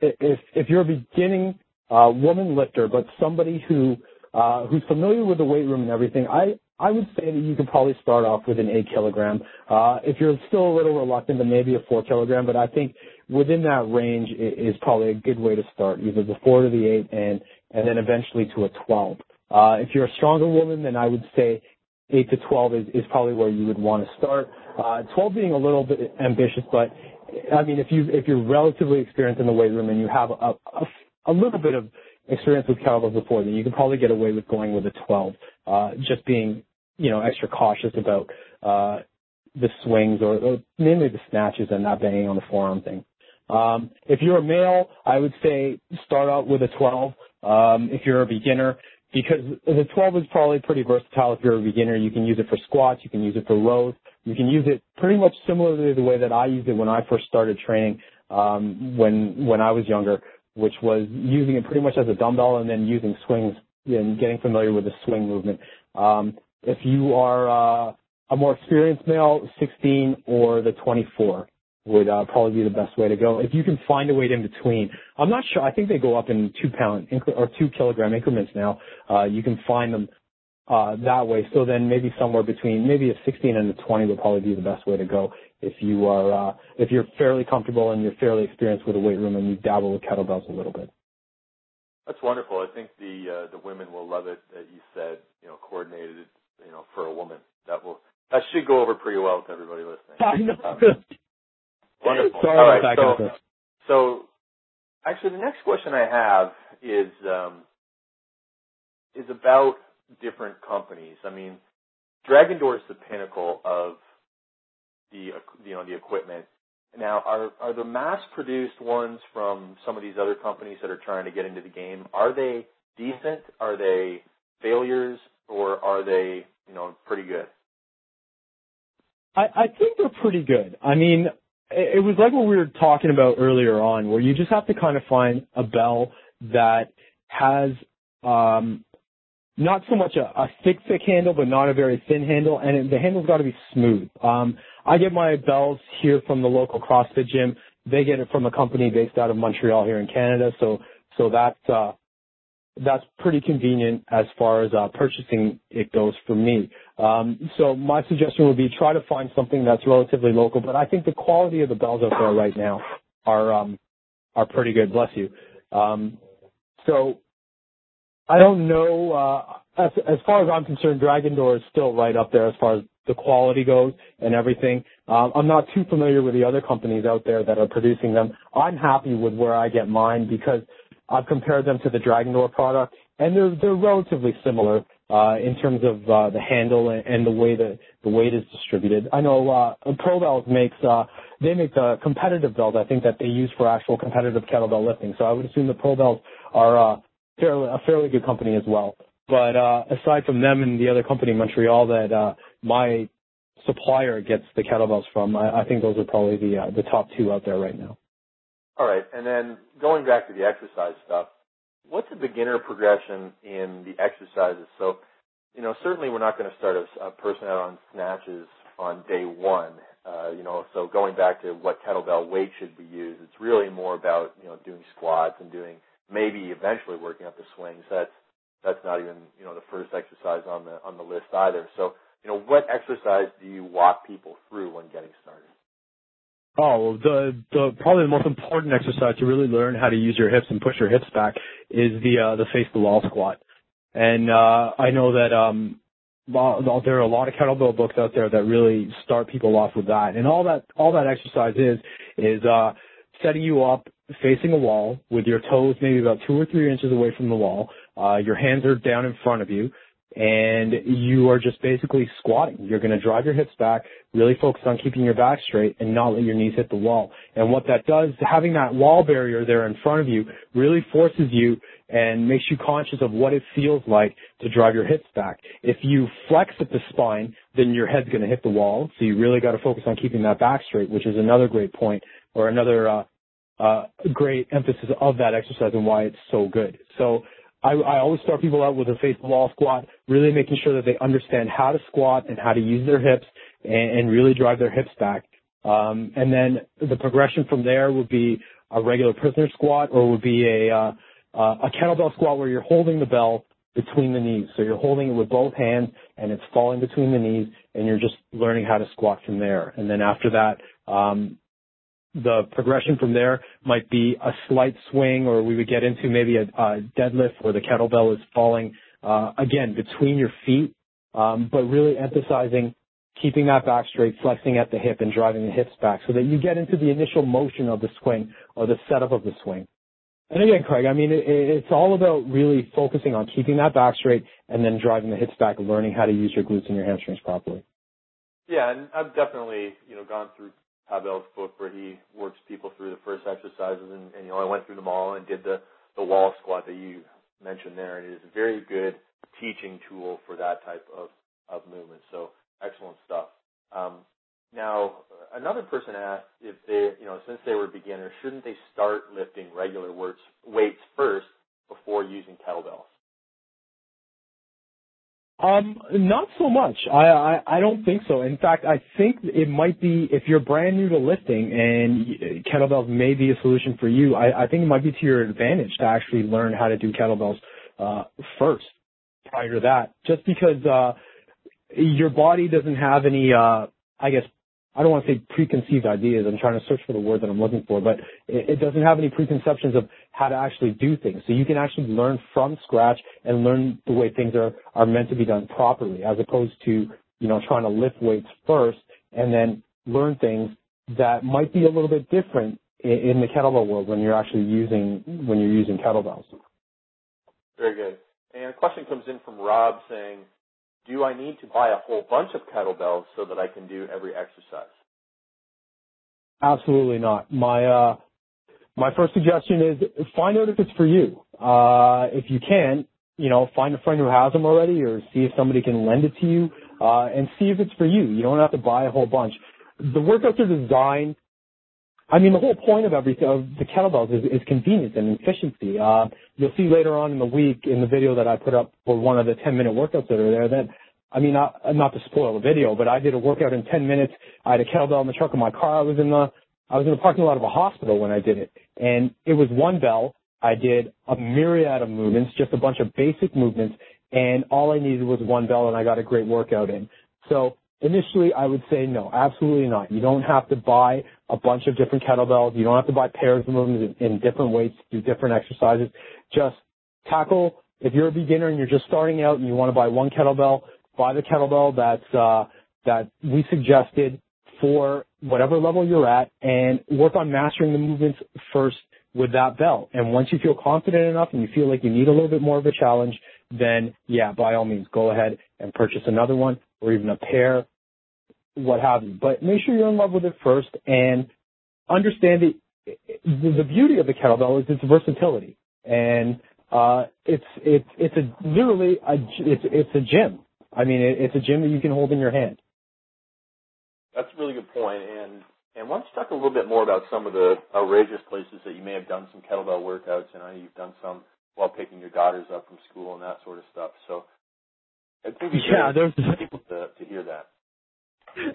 if if you're a beginning uh, woman lifter, but somebody who uh, who's familiar with the weight room and everything, I I would say that you could probably start off with an eight kilogram. Uh, if you're still a little reluctant, then maybe a four kilogram. But I think within that range is probably a good way to start, either the four to the eight, and and then eventually to a twelve. Uh, if you're a stronger woman, then I would say eight to twelve is, is probably where you would want to start. Uh, twelve being a little bit ambitious, but I mean, if you if you're relatively experienced in the weight room and you have a, a, little bit of experience with kettlebells before, then you can probably get away with going with a 12. Uh, just being you know extra cautious about uh, the swings or, or mainly the snatches and not banging on the forearm thing. Um, if you're a male, I would say start out with a 12. Um, if you're a beginner, because the 12 is probably pretty versatile. If you're a beginner, you can use it for squats, you can use it for rows, you can use it pretty much similarly the way that I used it when I first started training um, when when I was younger, which was using it pretty much as a dumbbell and then using swings and getting familiar with the swing movement. Um, if you are uh, a more experienced male, 16 or the 24 would uh, probably be the best way to go. If you can find a weight in between, I'm not sure. I think they go up in two pound increments or two kilogram increments now. Uh, you can find them uh, that way. So then maybe somewhere between maybe a 16 and a 20 would probably be the best way to go if you are uh, if you're fairly comfortable and you're fairly experienced with a weight room and you dabble with kettlebells a little bit. That's wonderful. I think the uh, the women will love it that you said you know coordinated you know for a woman. That will that should go over pretty well with everybody listening. I know. Um, wonderful. Sorry All right, so, so actually the next question I have is um, is about different companies. I mean, Dragon Door is the pinnacle of the you know the equipment. Now, are are the mass-produced ones from some of these other companies that are trying to get into the game? Are they decent? Are they failures, or are they you know pretty good? I, I think they're pretty good. I mean, it, was like what we were talking about earlier on, where you just have to kind of find a bell that has um, not so much a, a thick, thick handle, but not a very thin handle, and it, the handle's got to be smooth. Um, I get my bells here from the local CrossFit gym. They get it from a company based out of Montreal here in Canada, so so that's uh, that's pretty convenient as far as uh, purchasing it goes for me. Um, so my suggestion would be try to find something that's relatively local, but I think the quality of the bells out there right now are um, are pretty good. Bless you. Um, so I don't know. Uh, as as far as I'm concerned, Dragon Door is still right up there as far as the quality goes and everything. I'm not too familiar with the other companies out there that are producing them. I'm happy with where I get mine because I've compared them to the Dragon Door product, and they're they're relatively similar in terms of uh, the handle and, the way the weight is distributed. I know uh, ProBells makes uh, they make the competitive belt. I think that they use for actual competitive kettlebell lifting. So I would assume the ProBells are uh, fairly a fairly good company as well. But uh, aside from them and the other company in Montreal that uh, my supplier gets the kettlebells from, I, I think those are probably the uh, the top two out there right now. All right, and then going back to the exercise stuff, what's a beginner progression in the exercises? So, you know, certainly we're not going to start a, a person out on snatches on day one. Uh, you know, so going back to what kettlebell weight should be used, it's really more about you know doing squats and doing maybe eventually working up the swings. That's that's not even you know the first exercise on the on the list either. So you know what exercise do you walk people through when getting started? Oh, the the probably the most important exercise to really learn how to use your hips and push your hips back is the uh, the face the wall squat. And uh, I know that um, there are a lot of kettlebell books out there that really start people off with that. And all that all that exercise is is uh, setting you up facing a wall with your toes maybe about two or three inches away from the wall. Uh, your hands are down in front of you and you are just basically squatting. You're going to drive your hips back, really focus on keeping your back straight and not let your knees hit the wall. And what that does, having that wall barrier there in front of you really forces you and makes you conscious of what it feels like to drive your hips back. If you flex at the spine, then your head's going to hit the wall. So you really got to focus on keeping that back straight, which is another great point or another uh, uh, great emphasis of that exercise and why it's so good. So I, I always start people out with a face wall squat, really making sure that they understand how to squat and how to use their hips and, and really drive their hips back. Um, and then the progression from there would be a regular prisoner squat or would be a, uh, uh, a kettlebell squat where you're holding the bell between the knees. So you're holding it with both hands and it's falling between the knees and you're just learning how to squat from there. And then after that, um, the progression from there might be a slight swing, or we would get into maybe a, deadlift where the kettlebell is falling uh, again between your feet, um, but really emphasizing keeping that back straight, flexing at the hip, and driving the hips back, so that you get into the initial motion of the swing or the setup of the swing. And again, Craig, I mean, it, it's all about really focusing on keeping that back straight and then driving the hips back, learning how to use your glutes and your hamstrings properly. Yeah, and I've definitely, you know, gone through Pavel's book where he works people through the first exercises, and, and you know I went through them all and did the the wall squat that you mentioned there, and it is a very good teaching tool for that type of of movement. So excellent stuff. Um, now, another person asked if they, you know, since they were beginners, shouldn't they start lifting regular weights first before using kettlebells? Um, not so much. I, I I don't think so. In fact, I think it might be if you're brand new to lifting and kettlebells may be a solution for you. I, I think it might be to your advantage to actually learn how to do kettlebells uh, first prior to that, just because uh, your body doesn't have any, uh, I guess, I don't want to say preconceived ideas. I'm trying to search for the word that I'm looking for, but it, it doesn't have any preconceptions of how to actually do things. So you can actually learn from scratch and learn the way things are, are meant to be done properly as opposed to, you know, trying to lift weights first and then learn things that might be a little bit different in, in the kettlebell world when you're actually using, when you're using kettlebells. Very good. And a question comes in from Rob saying, do I need to buy a whole bunch of kettlebells so that I can do every exercise? Absolutely not. My uh, my first suggestion is find out if it's for you. Uh, if you can, you know, find a friend who has them already, or see if somebody can lend it to you, uh, and see if it's for you. You don't have to buy a whole bunch. The workouts are designed I mean, the whole point of every of the kettlebells is, is convenience and efficiency. Uh, you'll see later on in the week in the video that I put up for one of the 10 minute workouts that are there that, I mean, not, not to spoil the video, but I did a workout in 10 minutes. I had a kettlebell in the trunk of my car. I was in the, I was in the parking lot of a hospital when I did it. And it was one bell. I did a myriad of movements, just a bunch of basic movements, and all I needed was one bell and I got a great workout in. So Initially, I would say no, absolutely not. You don't have to buy a bunch of different kettlebells. You don't have to buy pairs of them in, different weights to do different exercises. Just tackle, if you're a beginner and you're just starting out and you want to buy one kettlebell, buy the kettlebell that's, uh, that we suggested for whatever level you're at and work on mastering the movements first with that bell. And once you feel confident enough and you feel like you need a little bit more of a challenge, then yeah, by all means, go ahead and purchase another one or even a pair, what have you. But make sure you're in love with it first and understand the the beauty of the kettlebell is its versatility, and uh, it's it's it's a literally a it's it's a gym. I mean, it, it's a gym that you can hold in your hand. That's a really good point, and and why don't you talk a little bit more about some of the outrageous places that you may have done some kettlebell workouts, and I know you've done some while picking your daughters up from school and that sort of stuff. So I think yeah, there's people to, to hear that.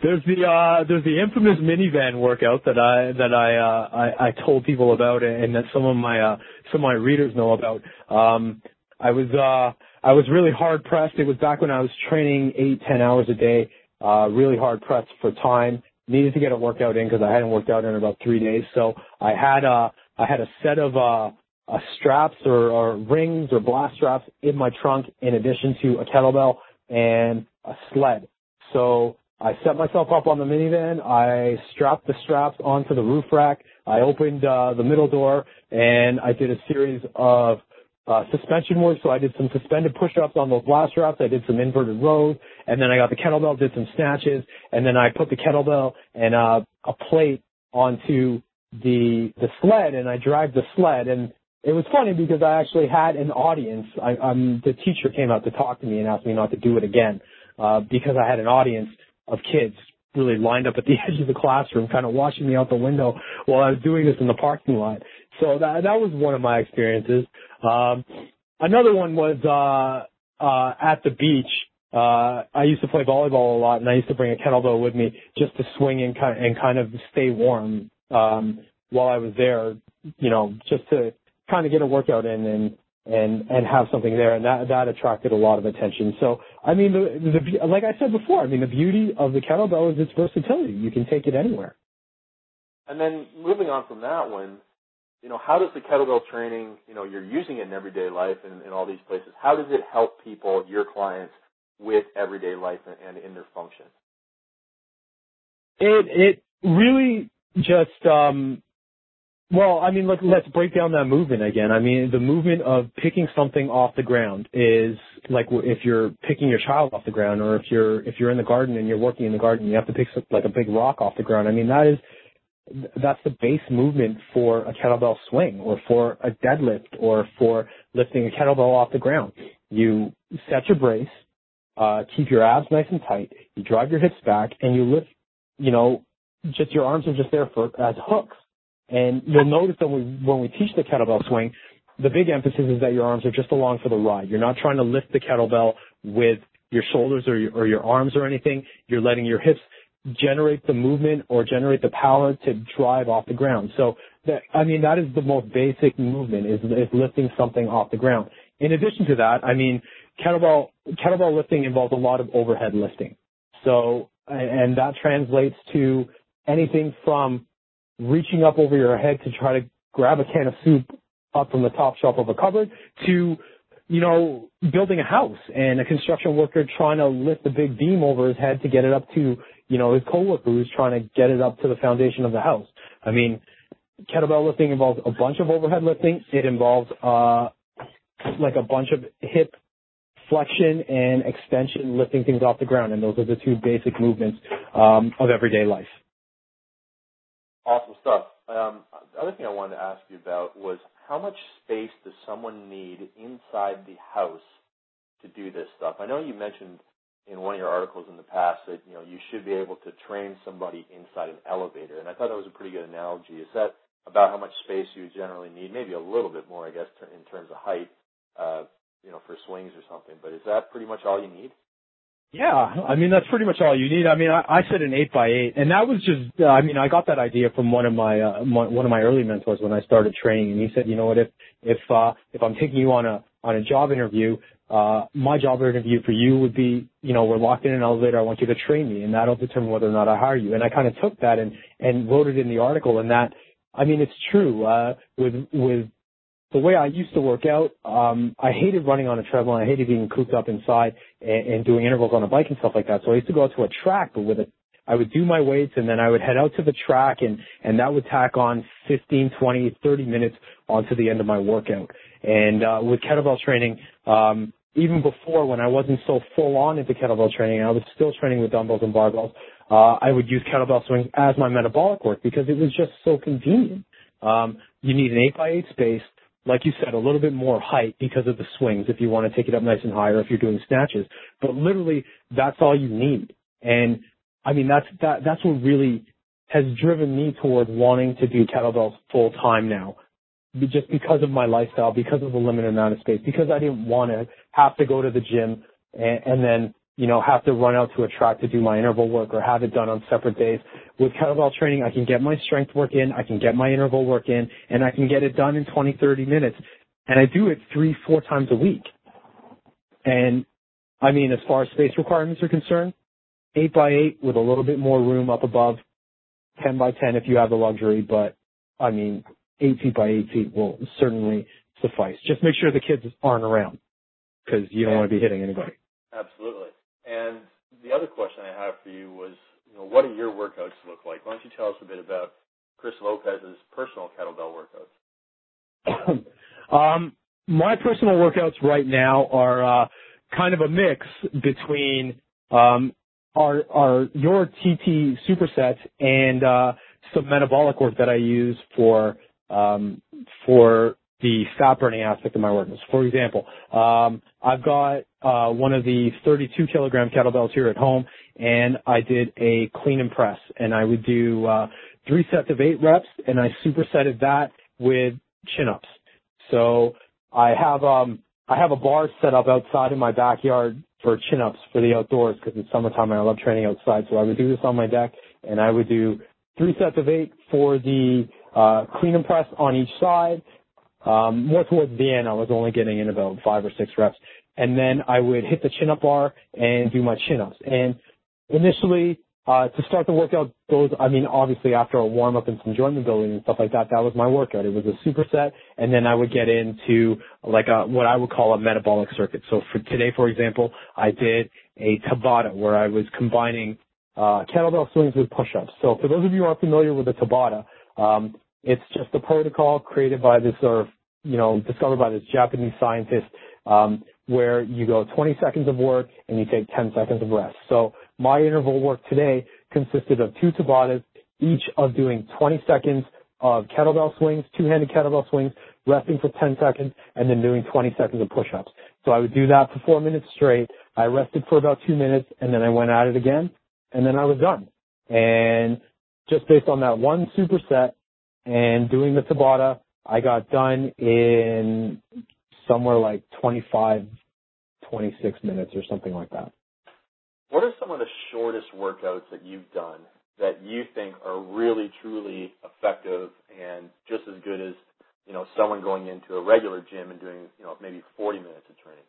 There's the uh there's the infamous minivan workout that I that I uh I, I told people about and that some of my uh some of my readers know about. Um I was uh I was really hard pressed. It was back when I was training eight, ten hours a day, uh really hard pressed for time needed to get a workout in because I hadn't worked out in about three days. So I had a I had a set of uh, uh straps or, or rings or blast straps in my trunk in addition to a kettlebell and a sled. So I set myself up on the minivan. I strapped the straps onto the roof rack. I opened uh, the middle door and I did a series of uh, suspension work. So I did some suspended push-ups on those blast straps. I did some inverted rows, and then I got the kettlebell, did some snatches, and then I put the kettlebell and uh, a plate onto the the sled, and I dragged the sled. And it was funny because I actually had an audience. I, um, the teacher came out to talk to me and asked me not to do it again uh, because I had an audience of kids really lined up at the edge of the classroom, kind of watching me out the window while I was doing this in the parking lot. So that that was one of my experiences. Um, another one was uh, uh, at the beach. Uh, I used to play volleyball a lot, and I used to bring a kettlebell with me just to swing and kind and kind of stay warm um, while I was there. You know, just to kind of get a workout in and and and have something there, and that that attracted a lot of attention. So, I mean, the, the like I said before, I mean, the beauty of the kettlebell is its versatility. You can take it anywhere. And then moving on from that one, you know, how does the kettlebell training, you know, you're using it in everyday life and in all these places. How does it help people, your clients, with everyday life and, and in their function? It it really just um well, I mean, look, let's break down that movement again. I mean, the movement of picking something off the ground is like if you're picking your child off the ground, or if you're if you're in the garden and you're working in the garden, you have to pick like a big rock off the ground. I mean, that is that's the base movement for a kettlebell swing or for a deadlift or for lifting a kettlebell off the ground. You set your brace, uh, keep your abs nice and tight, you drive your hips back, and you lift, you know, just your arms are just there for as hooks. And you'll notice that when we, teach the kettlebell swing, the big emphasis is that your arms are just along for the ride. You're not trying to lift the kettlebell with your shoulders or your, or your arms or anything. You're letting your hips generate the movement or generate the power to drive off the ground. So that, I mean, that is the most basic movement is, is lifting something off the ground. In addition to that, I mean, kettlebell, kettlebell lifting involves a lot of overhead lifting. So, and that translates to anything from reaching up over your head to try to grab a can of soup up from the top shelf of a cupboard to you know, building a house and a construction worker trying to lift a big beam over his head to get it up to you know, his coworker who's trying to get it up to the foundation of the house. I mean, kettlebell lifting involves a bunch of overhead lifting. It involves uh, like a bunch of hip flexion and extension, lifting things off the ground, and those are the two basic movements um, of everyday life. Awesome stuff. Um, the other thing I wanted to ask you about was how much space does someone need inside the house to do this stuff? I know you mentioned in one of your articles in the past that you know you should be able to train somebody inside an elevator, and I thought that was a pretty good analogy. Is that about how much space you generally need? Maybe a little bit more, I guess, in terms of height, uh, you know, for swings or something. But is that pretty much all you need? Yeah, I mean that's pretty much all you need. I mean, I, I said an eight by eight, and that was just. Uh, I mean, I got that idea from one of my, uh, my one of my early mentors when I started training, and he said, you know what, if if uh, if I'm taking you on a on a job interview, uh, my job interview for you would be, you know, we're locked in an elevator. I want you to train me, and that'll determine whether or not I hire you. And I kind of took that and and wrote it in the article. And that, I mean, it's true. Uh, with with the way I used to work out, um, I hated running on a treadmill. I hated being cooped up inside and, and doing intervals on a bike and stuff like that. So I used to go out to a track, but with a I would do my weights and then I would head out to the track and, and that would tack on 15, 20, 30 minutes onto the end of my workout. And, uh, with kettlebell training, um, even before when I wasn't so full on into kettlebell training, I was still training with dumbbells and barbells. Uh, I would use kettlebell swings as my metabolic work because it was just so convenient. Um, you need an eight by eight space, like you said, a little bit more height because of the swings if you want to take it up nice and high or if you're doing snatches. But literally, that's all you need. And I mean, that's that that's what really has driven me toward wanting to do kettlebells full time now just because of my lifestyle, because of the limited amount of space, because I didn't want to have to go to the gym and, and then, you know, have to run out to a track to do my interval work or have it done on separate days. With kettlebell training, I can get my strength work in, I can get my interval work in, and I can get it done in 20, 30 minutes. And I do it three, four times a week. And I mean, as far as space requirements are concerned, eight by eight with a little bit more room up above 10 by 10 if you have the luxury, but I mean, 8 feet by 8 feet will certainly suffice. Just make sure the kids aren't around because you don't want to be hitting anybody. Absolutely. Other question I have for you was, you know, what do your workouts look like? Why don't you tell us a bit about Chris Lopez's personal kettlebell workouts? um, my personal workouts right now are uh, kind of a mix between um, our our your TT supersets and uh, some metabolic work that I use for um, for the fat burning aspect of my workouts. For example, um, I've got uh, one of the 32 kilogram kettlebells here at home, and I did a clean and press, and I would do uh, three sets of eight reps, and I supersetted that with chin ups. So I have um I have a bar set up outside in my backyard for chin ups for the outdoors because it's summertime and I love training outside. So I would do this on my deck, and I would do three sets of eight for the uh, clean and press on each side. Um, more towards the end, I was only getting in about five or six reps, and then I would hit the chin up bar and do my chin ups. And initially, uh, to start the workout, those, I mean, obviously after a warm up and some joint building and stuff like that, that was my workout. It was a superset, and then I would get into like a, what I would call a metabolic circuit. So for today, for example, I did a Tabata where I was combining, uh, kettlebell swings with push-ups. So for those of you who aren't familiar with the Tabata, um, it's just a protocol created by this, or, you know, discovered by this Japanese scientist, um, where you go 20 seconds of work and you take 10 seconds of rest. So my interval work today consisted of two Tabatas, each of doing 20 seconds of kettlebell swings, two-handed kettlebell swings, resting for 10 seconds, and then doing 20 seconds of push-ups. So I would do that for four minutes straight. I rested for about two minutes, and then I went at it again, and then I was done. And just based on that one superset and doing the Tabata, I got done in somewhere like 25, 26 minutes or something like that. What are some of the shortest workouts that you've done that you think are really, truly effective and just as good as, you know, someone going into a regular gym and doing, you know, maybe 40 minutes of training?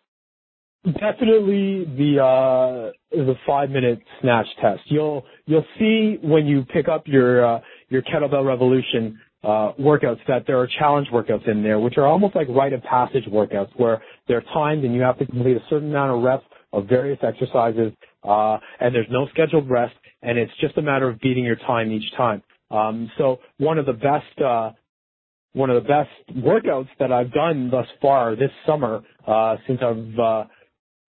Definitely the uh, the five minute snatch test. You'll you'll see when you pick up your uh, your kettlebell revolution workouts that there are challenge workouts in there, which are almost like rite of passage workouts where they're timed and you have to complete a certain amount of reps of various exercises, uh, and there's no scheduled rest, and it's just a matter of beating your time each time. Um, so one of the best, uh, one of the best workouts that I've done thus far this summer, uh, since I've, uh,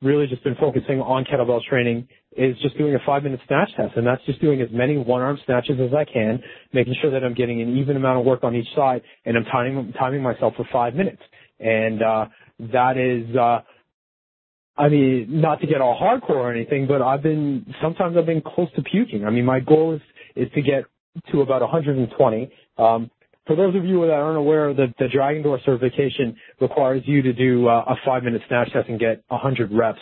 really just been focusing on kettlebell training is just doing a five minute snatch test. And that's just doing as many one arm snatches as I can, making sure that I'm getting an even amount of work on each side and I'm timing, timing myself for five minutes. And, uh, that is, uh, I mean, not to get all hardcore or anything, but I've been, sometimes I've been close to puking. I mean, my goal is, is to get to about 120. Um, for those of you that aren't aware, the, the Dragon Door certification requires you to do uh, a five minute snatch test and get 100 reps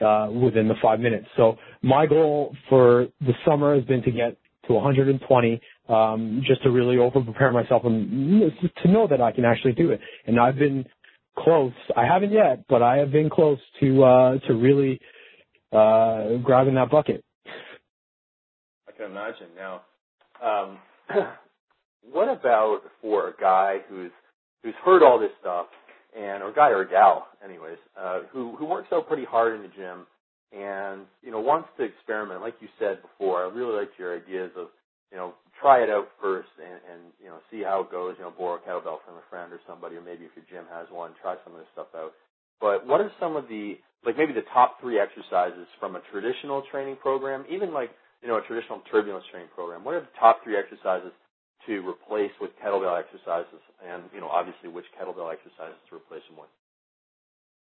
uh, within the five minutes. So my goal for the summer has been to get to 120, um, just to really over prepare myself and to know that I can actually do it. And I've been close. I haven't yet, but I have been close to uh, to really uh, grabbing that bucket. I can imagine. Now, um, what about for a guy who's who's heard all this stuff and or guy or gal, anyways, uh, who who works out pretty hard in the gym and you know wants to experiment, like you said before. I really liked your ideas of you know try it out first and, and you know see how it goes. You know, borrow a kettlebell from a friend or somebody, or maybe if your gym has one, try some of this stuff out. But what are some of the like maybe the top three exercises from a traditional training program, even like you know a traditional turbulence training program? What are the top three exercises to replace with kettlebell exercises, and you know, obviously, which kettlebell exercises to replace them with.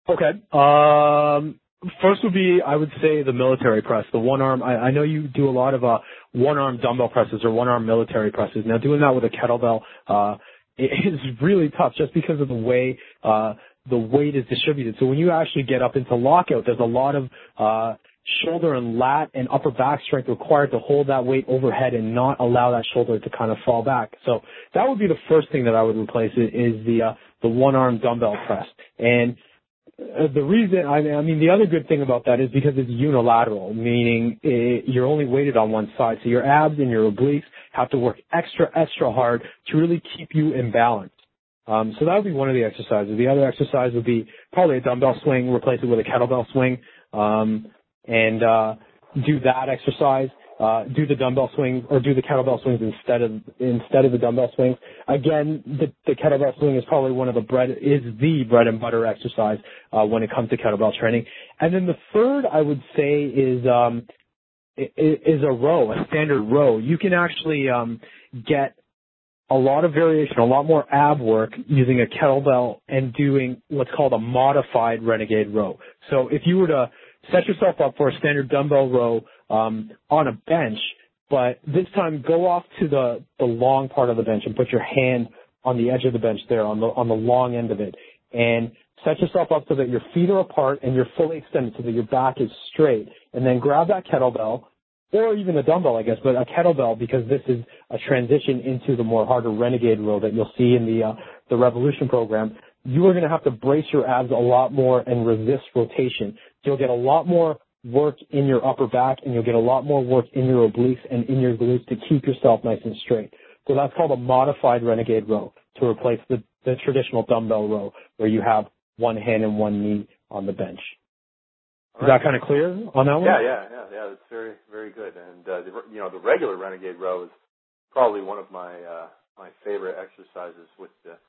Okay. Um, first would be, I would say, the military press, the one arm. I, I know you do a lot of uh, one arm dumbbell presses or one arm military presses. Now, doing that with a kettlebell uh, is really tough, just because of the way uh, the weight is distributed. So when you actually get up into lockout, there's a lot of uh, shoulder and lat and upper back strength required to hold that weight overhead and not allow that shoulder to kind of fall back. So that would be the first thing that I would replace is, the uh, the one arm dumbbell press. And uh, the reason, I mean, I mean, the other good thing about that is because it's unilateral, meaning it, you're only weighted on one side. So your abs and your obliques have to work extra, extra hard to really keep you in balance. Um, so that would be one of the exercises. The other exercise would be probably a dumbbell swing, replace it with a kettlebell swing, um, and uh, do that exercise uh, do the dumbbell swings or do the kettlebell swings instead of instead of the dumbbell swings. Again, the, the kettlebell swing is probably one of the bread is the bread and butter exercise uh, when it comes to kettlebell training. And then the third I would say is um, is a row, a standard row. You can actually um, get a lot of variation, a lot more ab work using a kettlebell and doing what's called a modified renegade row. So if you were to set yourself up for a standard dumbbell row um, on a bench, but this time go off to the, the long part of the bench and put your hand on the edge of the bench there, on the on the long end of it, and set yourself up so that your feet are apart and you're fully extended so that your back is straight. And then grab that kettlebell, or even a dumbbell, I guess, but a kettlebell because this is a transition into the more harder renegade row that you'll see in the uh, the revolution program. You are going to have to brace your abs a lot more and resist rotation. You'll get a lot more work in your upper back and you'll get a lot more work in your obliques and in your glutes to keep yourself nice and straight. So that's called a modified renegade row to replace the, the traditional dumbbell row where you have one hand and one knee on the bench. Is that kind of clear on that one? Yeah, yeah, yeah, yeah. That's very, very good. And uh, the, you know, the regular renegade row is probably one of my uh, my favorite exercises with the.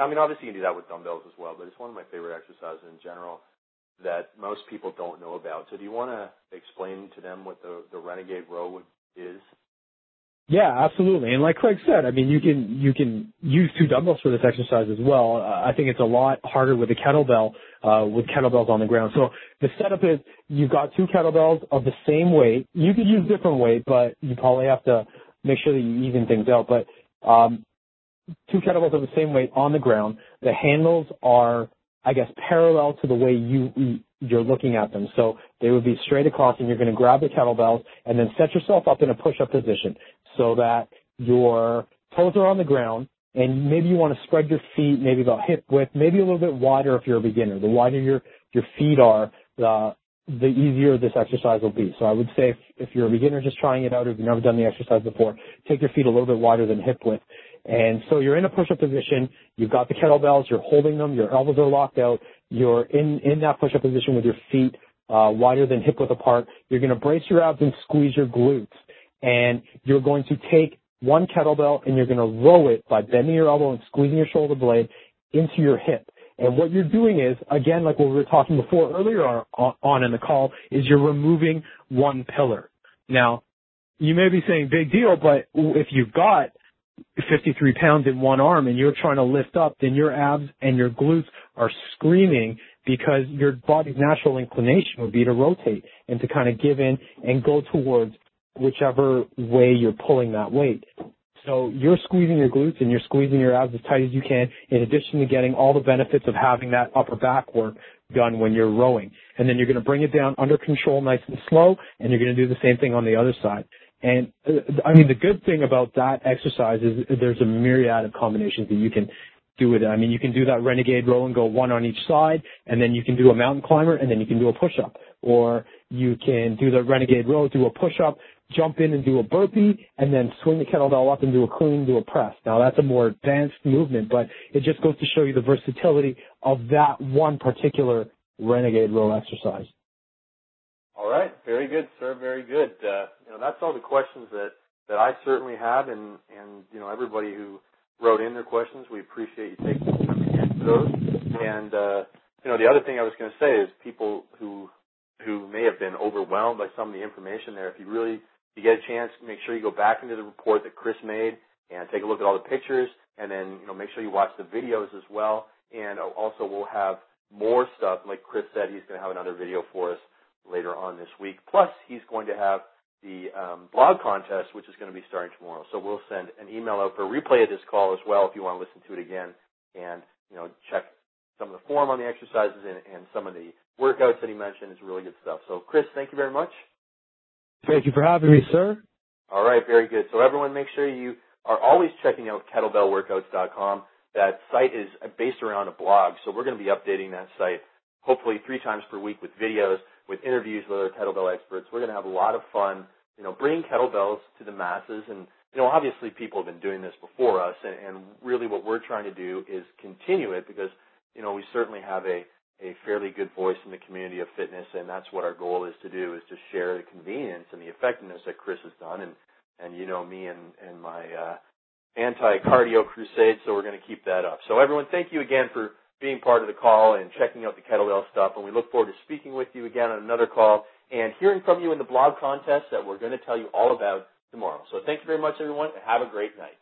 I mean, obviously you can do that with dumbbells as well, but it's one of my favorite exercises in general that most people don't know about. So do you want to explain to them what the, the Renegade Row is? Yeah, absolutely. And like Craig said, I mean, you can you can use two dumbbells for this exercise as well. Uh, I think it's a lot harder with a kettlebell uh, with kettlebells on the ground. So the setup is you've got two kettlebells of the same weight. You could use different weight, but you probably have to make sure that you even things out. But um, two kettlebells of the same weight on the ground. The handles are I guess, parallel to the way you you're looking at them. So they would be straight across, and you're going to grab the kettlebells and then set yourself up in a push-up position so that your toes are on the ground, and maybe you want to spread your feet maybe about hip width, maybe a little bit wider if you're a beginner. The wider your your feet are, the the easier this exercise will be. So I would say if, if you're a beginner just trying it out, or if you've never done the exercise before, take your feet a little bit wider than hip width and so you're in a push-up position. You've got the kettlebells. You're holding them. Your elbows are locked out. You're in, in that push-up position with your feet uh, wider than hip width apart. You're going to brace your abs and squeeze your glutes. And you're going to take one kettlebell and you're going to row it by bending your elbow and squeezing your shoulder blade into your hip. And what you're doing is, again, like what we were talking before earlier on, on in the call, is you're removing one pillar. Now, you may be saying big deal, but if you've got 53 pounds in one arm and you're trying to lift up, then your abs and your glutes are screaming because your body's natural inclination would be to rotate and to kind of give in and go towards whichever way you're pulling that weight. So you're squeezing your glutes and you're squeezing your abs as tight as you can in addition to getting all the benefits of having that upper back work done when you're rowing. And then you're going to bring it down under control nice and slow and you're going to do the same thing on the other side. And uh, I mean, the good thing about that exercise is there's a myriad of combinations that you can do with it. I mean, you can do that renegade row and go one on each side, and then you can do a mountain climber, and then you can do a push-up. Or you can do the renegade row, do a push-up, jump in and do a burpee, and then swing the kettlebell up and do a clean, do a press. Now that's a more advanced movement, but it just goes to show you the versatility of that one particular renegade row exercise. Very good, sir. Very good. Uh, you know, that's all the questions that, that I certainly have and, and, you know, everybody who wrote in their questions, we appreciate you taking the time to answer those. And, uh, you know, the other thing I was going to say is people who, who may have been overwhelmed by some of the information there, if you really, if you get a chance, make sure you go back into the report that Chris made and take a look at all the pictures and then, you know, make sure you watch the videos as well. And also we'll have more stuff. Like Chris said, he's going to have another video for us later on this week. Plus, he's going to have the um, blog contest, which is going to be starting tomorrow. So we'll send an email out for a replay of this call as well if you want to listen to it again and you know check some of the form on the exercises and, and some of the workouts that he mentioned. It's really good stuff. So Chris, thank you very much. Thank you for having me, sir. All right, very good. So everyone, make sure you are always checking out kettlebellworkouts.com. That site is based around a blog, so we're going to be updating that site hopefully three times per week with videos, with interviews with other kettlebell experts. We're going to have a lot of fun, you know, bringing kettlebells to the masses. And, you know, obviously people have been doing this before us. And, and really what we're trying to do is continue it because, you know, we certainly have a, a fairly good voice in the community of fitness. And that's what our goal is to do is to share the convenience and the effectiveness that Chris has done. And, and you know me and, and my, uh, anti-cardio crusade. So we're going to keep that up. So everyone, thank you again for being part of the call and checking out the kettlebell stuff. And we look forward to speaking with you again on another call and hearing from you in the blog contest that we're going to tell you all about tomorrow. So thank you very much, everyone, and have a great night.